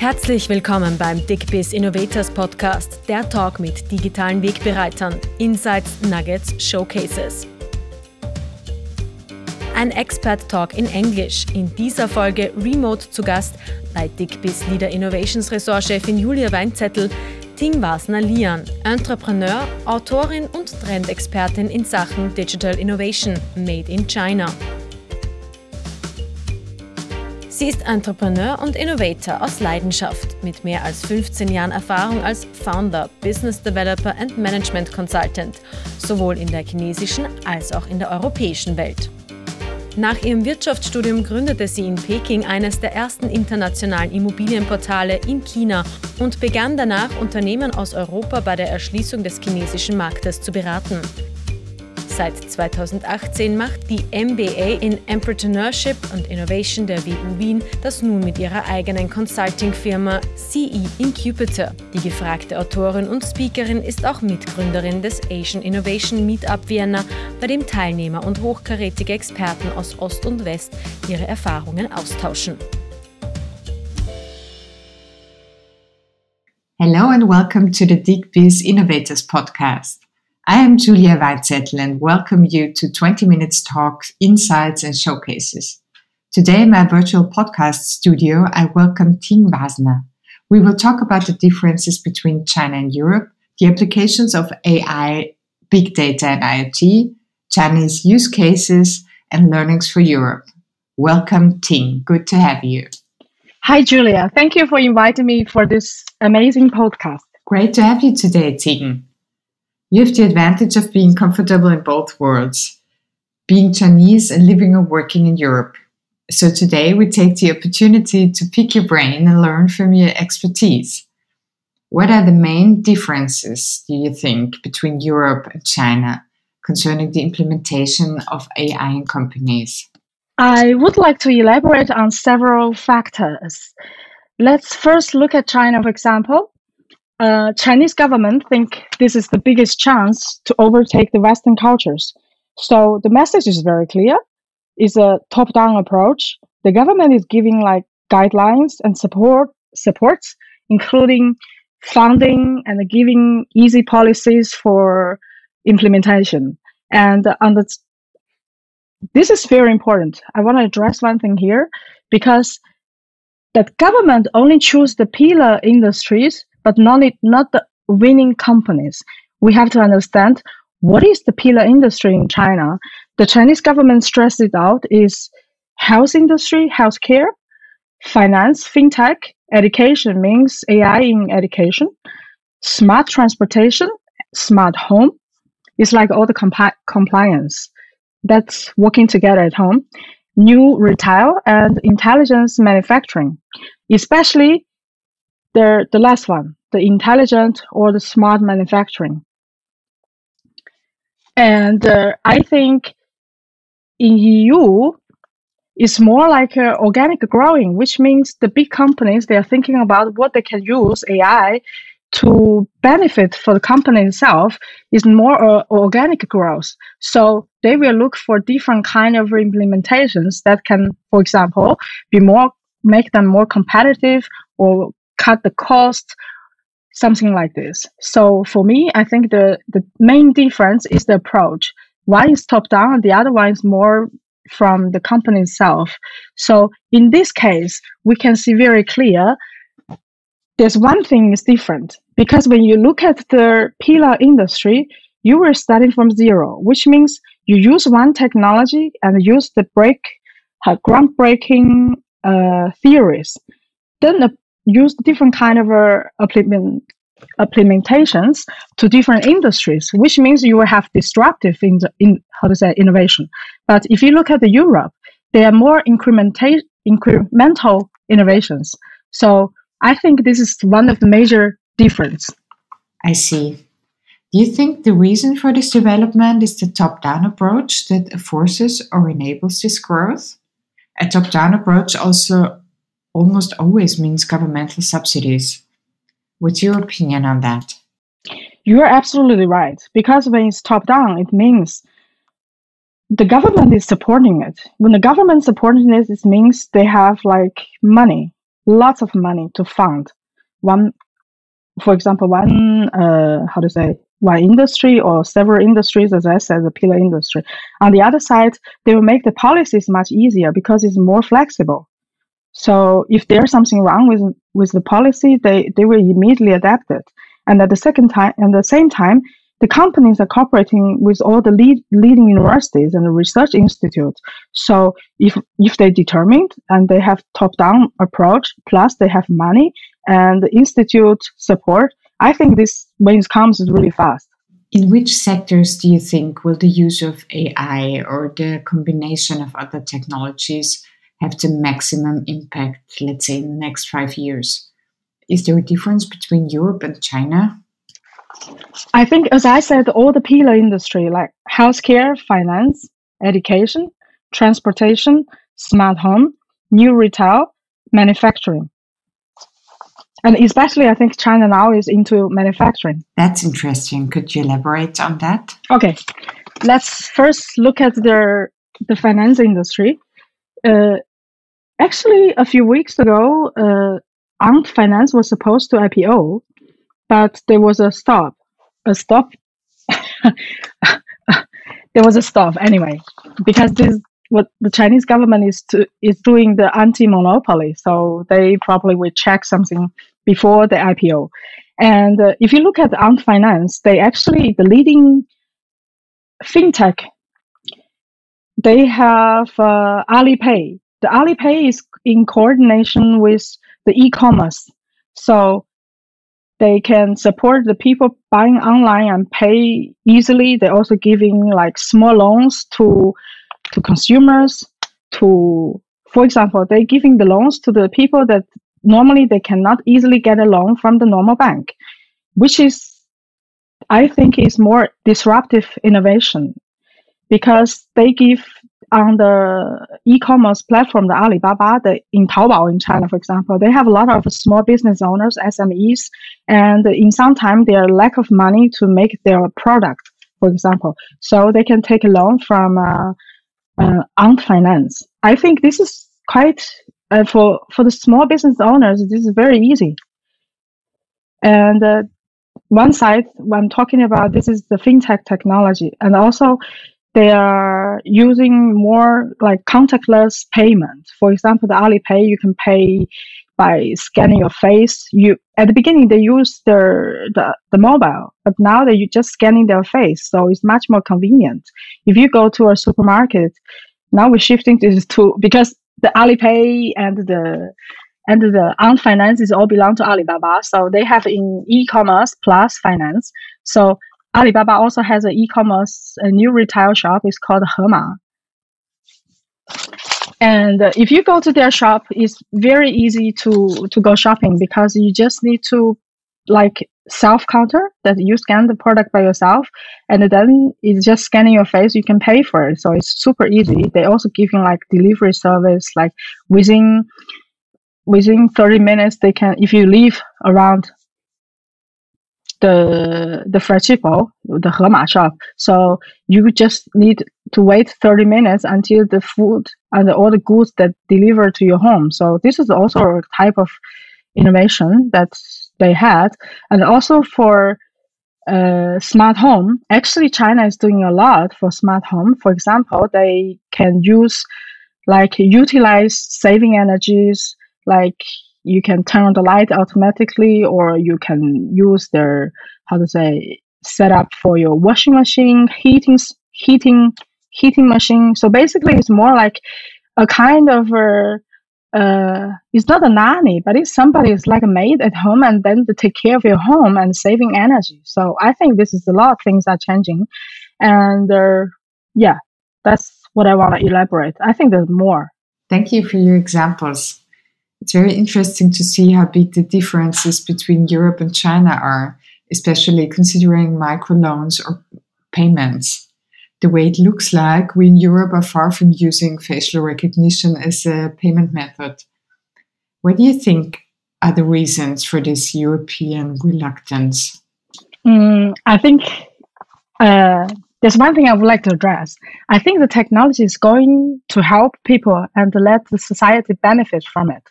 Herzlich willkommen beim DickBiz Innovators Podcast, der Talk mit digitalen Wegbereitern, Insights, Nuggets, Showcases. Ein Expert Talk in Englisch. In dieser Folge remote zu Gast bei DickBiz Leader Innovations Ressortchefin Julia Weinzettel, Ting Wasner Lian, Entrepreneur, Autorin und Trendexpertin in Sachen Digital Innovation, Made in China. Sie ist Entrepreneur und Innovator aus Leidenschaft mit mehr als 15 Jahren Erfahrung als Founder, Business Developer und Management Consultant, sowohl in der chinesischen als auch in der europäischen Welt. Nach ihrem Wirtschaftsstudium gründete sie in Peking eines der ersten internationalen Immobilienportale in China und begann danach Unternehmen aus Europa bei der Erschließung des chinesischen Marktes zu beraten. Seit 2018 macht die MBA in Entrepreneurship und Innovation der WU Wien das nun mit ihrer eigenen Consulting-Firma CE Incubator. Die gefragte Autorin und Speakerin ist auch Mitgründerin des Asian Innovation Meetup Vienna, bei dem Teilnehmer und hochkarätige Experten aus Ost und West ihre Erfahrungen austauschen. Hello and welcome to the DeepBiz Innovators podcast. I am Julia Weinzettel and welcome you to 20 Minutes Talks, Insights and Showcases. Today in my virtual podcast studio, I welcome Ting Wasner. We will talk about the differences between China and Europe, the applications of AI, big data and IoT, Chinese use cases, and learnings for Europe. Welcome, Ting. Good to have you. Hi, Julia. Thank you for inviting me for this amazing podcast. Great to have you today, Ting. You have the advantage of being comfortable in both worlds, being Chinese and living or working in Europe. So today we take the opportunity to pick your brain and learn from your expertise. What are the main differences, do you think, between Europe and China concerning the implementation of AI in companies? I would like to elaborate on several factors. Let's first look at China, for example uh, Chinese government think this is the biggest chance to overtake the Western cultures. So the message is very clear. It's a top-down approach. The government is giving like guidelines and support supports, including funding and giving easy policies for implementation. And on the this is very important. I want to address one thing here because that government only choose the pillar industries but not, not the winning companies. We have to understand what is the pillar industry in China. The Chinese government stressed it out is health industry, healthcare, finance, fintech, education means AI in education, smart transportation, smart home. It's like all the compi- compliance that's working together at home. New retail and intelligence manufacturing, especially the, the last one, the intelligent or the smart manufacturing. And uh, I think in EU, it's more like uh, organic growing, which means the big companies, they are thinking about what they can use AI to benefit for the company itself is more uh, organic growth. So they will look for different kind of implementations that can, for example, be more, make them more competitive or cut the cost, something like this. So for me, I think the, the main difference is the approach. One is top down, the other one is more from the company itself. So in this case, we can see very clear there's one thing is different because when you look at the pillar industry, you were starting from zero, which means you use one technology and use the break, uh, groundbreaking uh, theories. Then the use different kind of uh, implement, implementations to different industries, which means you will have disruptive in, the, in how to say innovation. But if you look at the Europe, they are more incremental incremental innovations. So I think this is one of the major difference. I see. Do you think the reason for this development is the top-down approach that forces or enables this growth? A top-down approach also almost always means governmental subsidies. What's your opinion on that? You're absolutely right. Because when it's top down, it means the government is supporting it. When the government supporting it, it means they have like money, lots of money to fund one, for example, one uh, how to say one industry or several industries, as I said, the pillar industry. On the other side, they will make the policies much easier because it's more flexible. So if there's something wrong with with the policy, they, they will immediately adapt it. And at the second time, at the same time, the companies are cooperating with all the lead, leading universities and research institutes. So if if they determined and they have top down approach, plus they have money and the institute support, I think this when it comes is really fast. In which sectors do you think will the use of AI or the combination of other technologies have the maximum impact, let's say, in the next five years? Is there a difference between Europe and China? I think, as I said, all the pillar industry like healthcare, finance, education, transportation, smart home, new retail, manufacturing. And especially, I think China now is into manufacturing. That's interesting. Could you elaborate on that? Okay, let's first look at the the finance industry. Uh, actually, a few weeks ago, uh, Ant Finance was supposed to IPO, but there was a stop. A stop. there was a stop anyway, because this what the Chinese government is to, is doing the anti-monopoly, so they probably will check something before the IPO. And uh, if you look at Ant Finance, they actually the leading fintech. They have uh, Alipay. The Alipay is in coordination with the e-commerce, so they can support the people buying online and pay easily. They're also giving like small loans to to consumers. To for example, they're giving the loans to the people that normally they cannot easily get a loan from the normal bank, which is, I think, is more disruptive innovation because they give on the e-commerce platform, the Alibaba, the, in Taobao in China, for example, they have a lot of small business owners, SMEs, and in some time their lack of money to make their product, for example, so they can take a loan from uh, uh, Ant Finance. I think this is quite uh, for for the small business owners, this is very easy. And uh, one side, when talking about this is the fintech technology, and also they are using more like contactless payment. For example, the Alipay, you can pay by scanning your face. You at the beginning they use their the, the mobile, but now they're just scanning their face, so it's much more convenient. If you go to a supermarket, now we're shifting this to because the Alipay and the and the Ant Finance is all belong to Alibaba. So they have in e-commerce plus finance. So Alibaba also has an e-commerce a new retail shop. It's called Hema. And if you go to their shop, it's very easy to to go shopping because you just need to like self counter that you scan the product by yourself and then it's just scanning your face you can pay for it so it's super easy mm-hmm. they also give you like delivery service like within within 30 minutes they can if you leave around the the Freshippo, the Hema shop. So you just need to wait 30 minutes until the food and all the goods that deliver to your home. So this is also a type of innovation that they had. And also for uh, smart home, actually China is doing a lot for smart home. For example, they can use like utilize saving energies, like you can turn on the light automatically, or you can use their how to say setup for your washing machine, heating heating heating machine. So basically, it's more like a kind of a uh, it's not a nanny, but it's somebody is like a maid at home and then to take care of your home and saving energy. So I think this is a lot of things are changing, and uh, yeah, that's what I want to elaborate. I think there's more. Thank you for your examples. It's very interesting to see how big the differences between Europe and China are, especially considering microloans or payments the way it looks like, we in Europe are far from using facial recognition as a payment method. What do you think are the reasons for this European reluctance? Mm, I think uh, there's one thing I would like to address. I think the technology is going to help people and let the society benefit from it.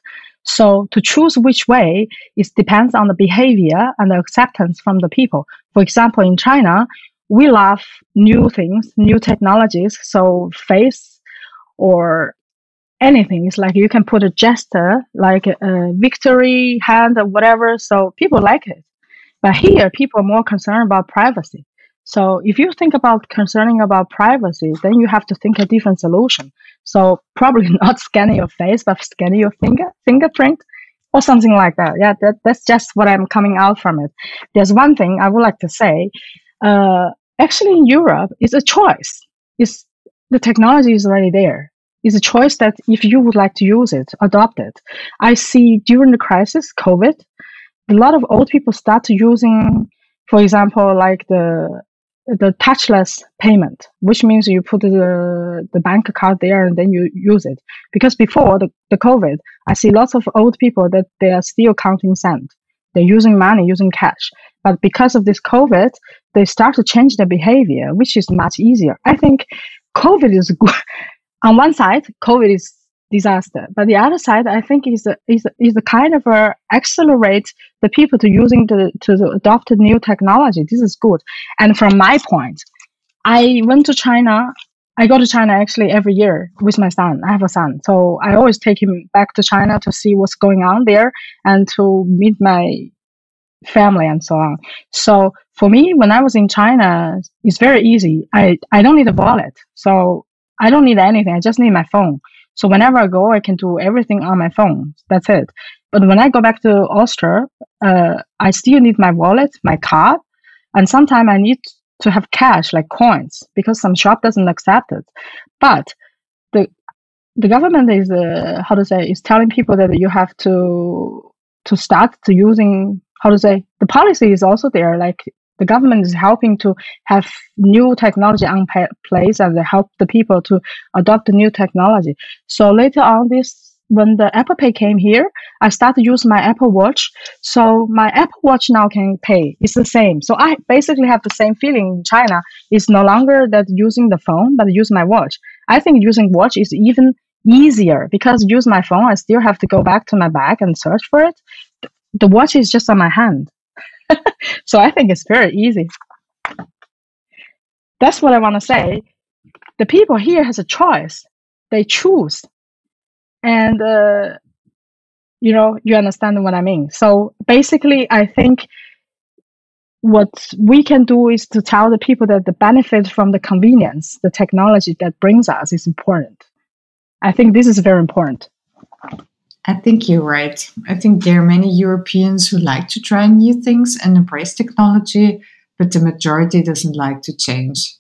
So to choose which way, it depends on the behavior and the acceptance from the people. For example, in China, we love new things, new technologies. So face or anything. It's like you can put a gesture, like a victory hand or whatever. So people like it. But here, people are more concerned about privacy. So if you think about concerning about privacy, then you have to think a different solution. So probably not scanning your face, but scanning your finger fingerprint or something like that. Yeah, that, that's just what I'm coming out from it. There's one thing I would like to say. Uh, actually, in Europe, it's a choice. It's the technology is already there. It's a choice that if you would like to use it, adopt it. I see during the crisis, COVID, a lot of old people start using, for example, like the the touchless payment, which means you put the, the bank card there and then you use it. Because before the, the COVID, I see lots of old people that they are still counting cent. They're using money, using cash. But because of this COVID, they start to change their behavior, which is much easier. I think COVID is good. On one side, COVID is disaster. But the other side, I think, is a, is a, is a kind of a accelerate the people to using the to adopt new technology. This is good. And from my point, I went to China. I go to China actually every year with my son. I have a son, so I always take him back to China to see what's going on there and to meet my family and so on. So for me, when I was in China, it's very easy. I, I don't need a wallet. So I don't need anything. I just need my phone. So whenever I go, I can do everything on my phone. That's it. But when I go back to Austria, uh, I still need my wallet, my card, and sometimes I need to have cash like coins because some shop doesn't accept it. But the the government is uh, how to say is telling people that you have to to start to using how to say the policy is also there like the government is helping to have new technology on place and they help the people to adopt the new technology. So later on this when the Apple Pay came here, I started use my Apple Watch. So my Apple Watch now can pay. It's the same. So I basically have the same feeling in China. It's no longer that using the phone, but use my watch. I think using watch is even easier because use my phone, I still have to go back to my bag and search for it. The watch is just on my hand. So I think it's very easy. That's what I want to say. The people here has a choice. They choose, and uh, you know you understand what I mean. So basically, I think what we can do is to tell the people that the benefit from the convenience, the technology that brings us, is important. I think this is very important. I think you're right. I think there are many Europeans who like to try new things and embrace technology, but the majority doesn't like to change.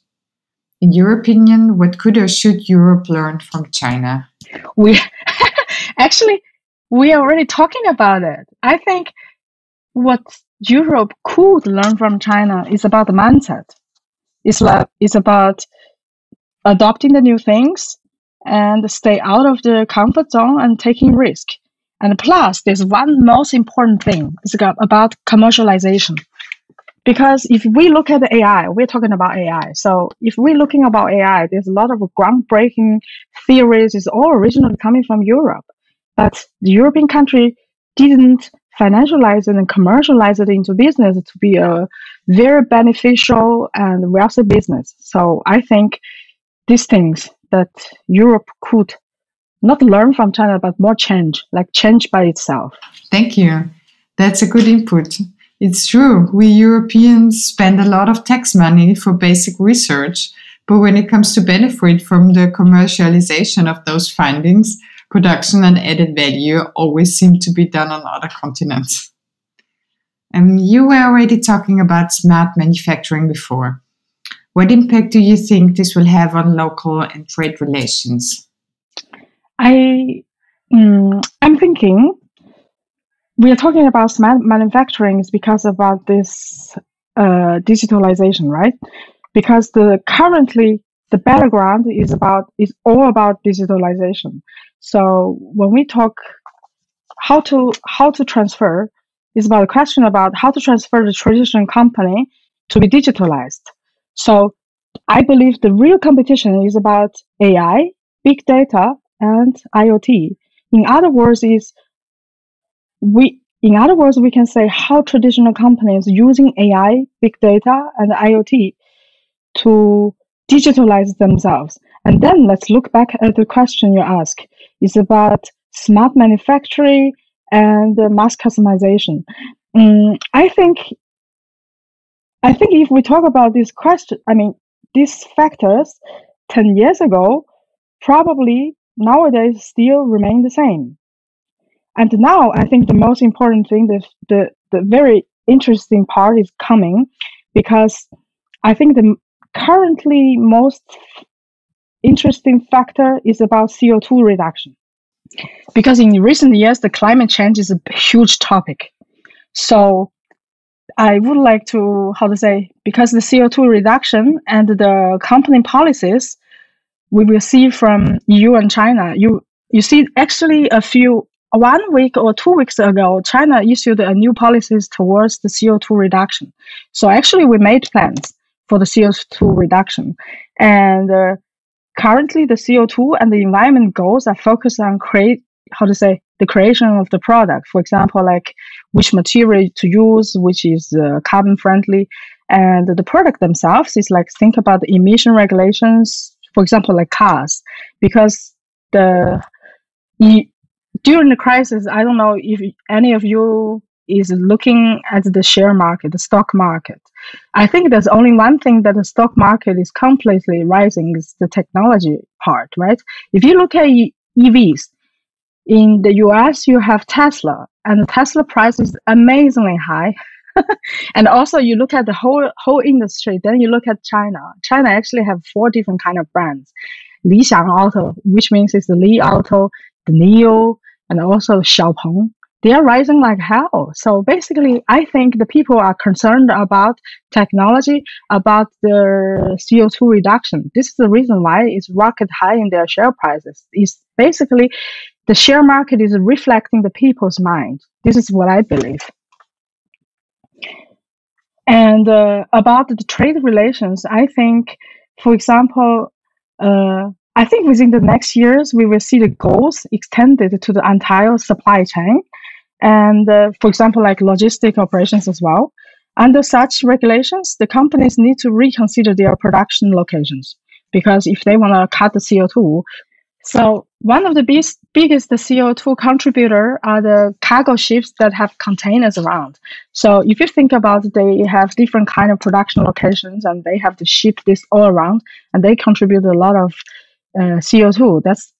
In your opinion, what could or should Europe learn from China? We actually we are already talking about it. I think what Europe could learn from China is about the mindset. It's like it's about adopting the new things and stay out of the comfort zone and taking risk. And plus, there's one most important thing. It's about commercialization. Because if we look at the AI, we're talking about AI. So if we're looking about AI, there's a lot of groundbreaking theories. It's all originally coming from Europe. But the European country didn't financialize it and commercialize it into business to be a very beneficial and wealthy business. So I think these things that Europe could not learn from China, but more change, like change by itself. Thank you. That's a good input. It's true. We Europeans spend a lot of tax money for basic research, but when it comes to benefit from the commercialization of those findings, production and added value always seem to be done on other continents. And you were already talking about smart manufacturing before. What impact do you think this will have on local and trade relations? I um, I'm thinking we are talking about manufacturing is because about this uh, digitalization, right? Because the currently the background is about is all about digitalization. So when we talk how to how to transfer is about a question about how to transfer the traditional company to be digitalized. So I believe the real competition is about AI, big data, and IoT. In other words, is we, in other words, we can say how traditional companies using AI, big data, and IoT to digitalize themselves. And then let's look back at the question you ask. It's about smart manufacturing and mass customization. Um, I think, I think if we talk about this question, I mean, these factors 10 years ago, probably nowadays still remain the same. And now I think the most important thing, the, the, the very interesting part is coming because I think the currently most interesting factor is about CO2 reduction. Because in recent years, the climate change is a huge topic. So I would like to, how to say, because the CO2 reduction and the company policies we will see from EU and China, you, you see actually a few, one week or two weeks ago, China issued a new policies towards the CO2 reduction. So actually we made plans for the CO2 reduction. And uh, currently the CO2 and the environment goals are focused on create, how to say, the creation of the product. For example, like which material to use, which is uh, carbon friendly. And the product themselves is like think about the emission regulations, for example, like cars, because the during the crisis, I don't know if any of you is looking at the share market, the stock market. I think there's only one thing that the stock market is completely rising is the technology part, right? If you look at EVs, in the US, you have Tesla, and Tesla price is amazingly high. and also, you look at the whole whole industry. Then you look at China. China actually have four different kind of brands. Li Xiang Auto, which means it's the Li Auto, the NIO, and also Xiaopeng they are rising like hell. So basically, I think the people are concerned about technology, about the CO2 reduction. This is the reason why it's rocket high in their share prices. It's basically the share market is reflecting the people's mind. This is what I believe. And uh, about the trade relations, I think, for example, uh, I think within the next years, we will see the goals extended to the entire supply chain and uh, for example, like logistic operations as well. Under such regulations, the companies need to reconsider their production locations because if they want to cut the CO2, so one of the biggest, biggest CO2 contributor are the cargo ships that have containers around. So if you think about it, they have different kind of production locations and they have to ship this all around and they contribute a lot of uh, CO2. That's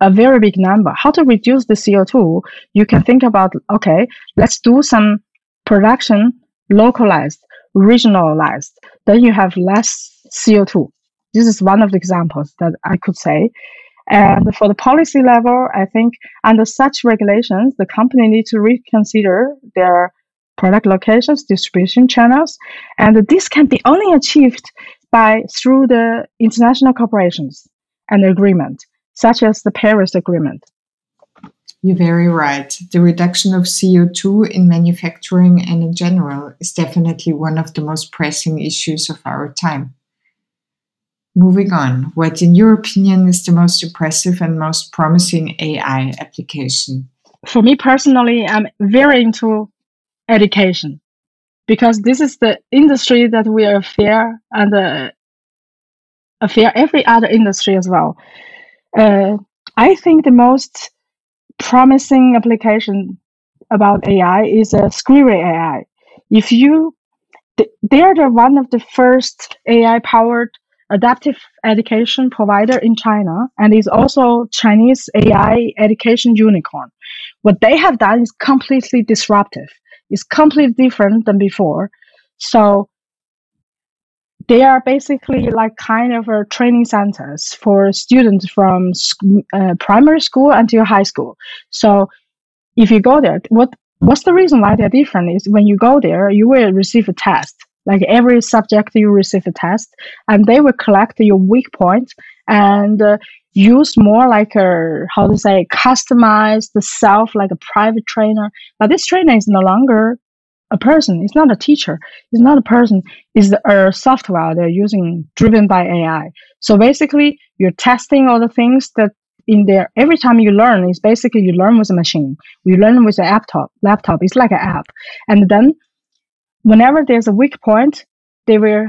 a very big number. How to reduce the CO2? You can think about, okay, let's do some production localized, regionalized. Then you have less CO2. This is one of the examples that I could say. And for the policy level, I think under such regulations, the company needs to reconsider their product locations, distribution channels, and this can be only achieved by through the international corporations and agreement such as the Paris Agreement. You're very right. The reduction of CO2 in manufacturing and in general is definitely one of the most pressing issues of our time. Moving on, what, in your opinion, is the most impressive and most promising AI application? For me personally, I'm very into education because this is the industry that we are fair and uh, fair every other industry as well. Uh, I think the most promising application about AI is a Squirrel AI. If you, they are the one of the first AI powered adaptive education provider in China and is also Chinese AI education unicorn. What they have done is completely disruptive. It's completely different than before. So they are basically like kind of a training centers for students from uh, primary school until high school. So if you go there, what what's the reason why they're different is when you go there, you will receive a test. Like every subject, you receive a test, and they will collect your weak points and uh, use more like a how to say customized self like a private trainer. But this trainer is no longer a person. It's not a teacher. It's not a person. It's a software they're using driven by AI. So basically, you're testing all the things that in there every time you learn is basically you learn with a machine you learn with a laptop laptop it's like an app and then whenever there's a weak point they will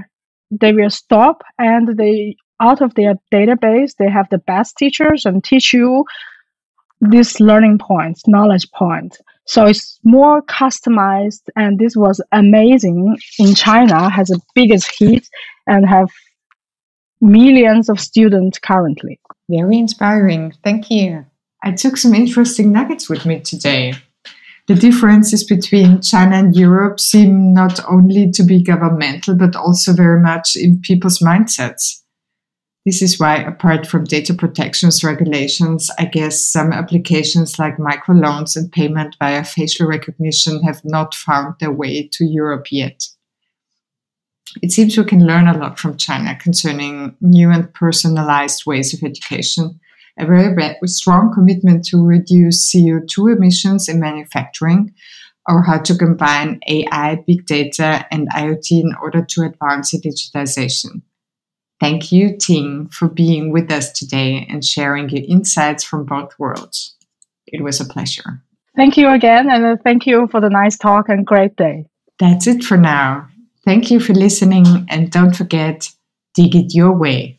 they will stop and they out of their database they have the best teachers and teach you these learning points knowledge points so it's more customized and this was amazing. In china has the biggest hit and have millions of students currently. Very inspiring. Thank you. I took some interesting nuggets with me today. The differences between China and Europe seem not only to be governmental, but also very much in people's mindsets. This is why, apart from data protections regulations, I guess some applications like microloans and payment via facial recognition have not found their way to Europe yet. It seems we can learn a lot from China concerning new and personalized ways of education a very strong commitment to reduce CO2 emissions in manufacturing, or how to combine AI, big data, and IoT in order to advance the digitization. Thank you, Ting, for being with us today and sharing your insights from both worlds. It was a pleasure. Thank you again, and uh, thank you for the nice talk and great day. That's it for now. Thank you for listening, and don't forget dig it your way.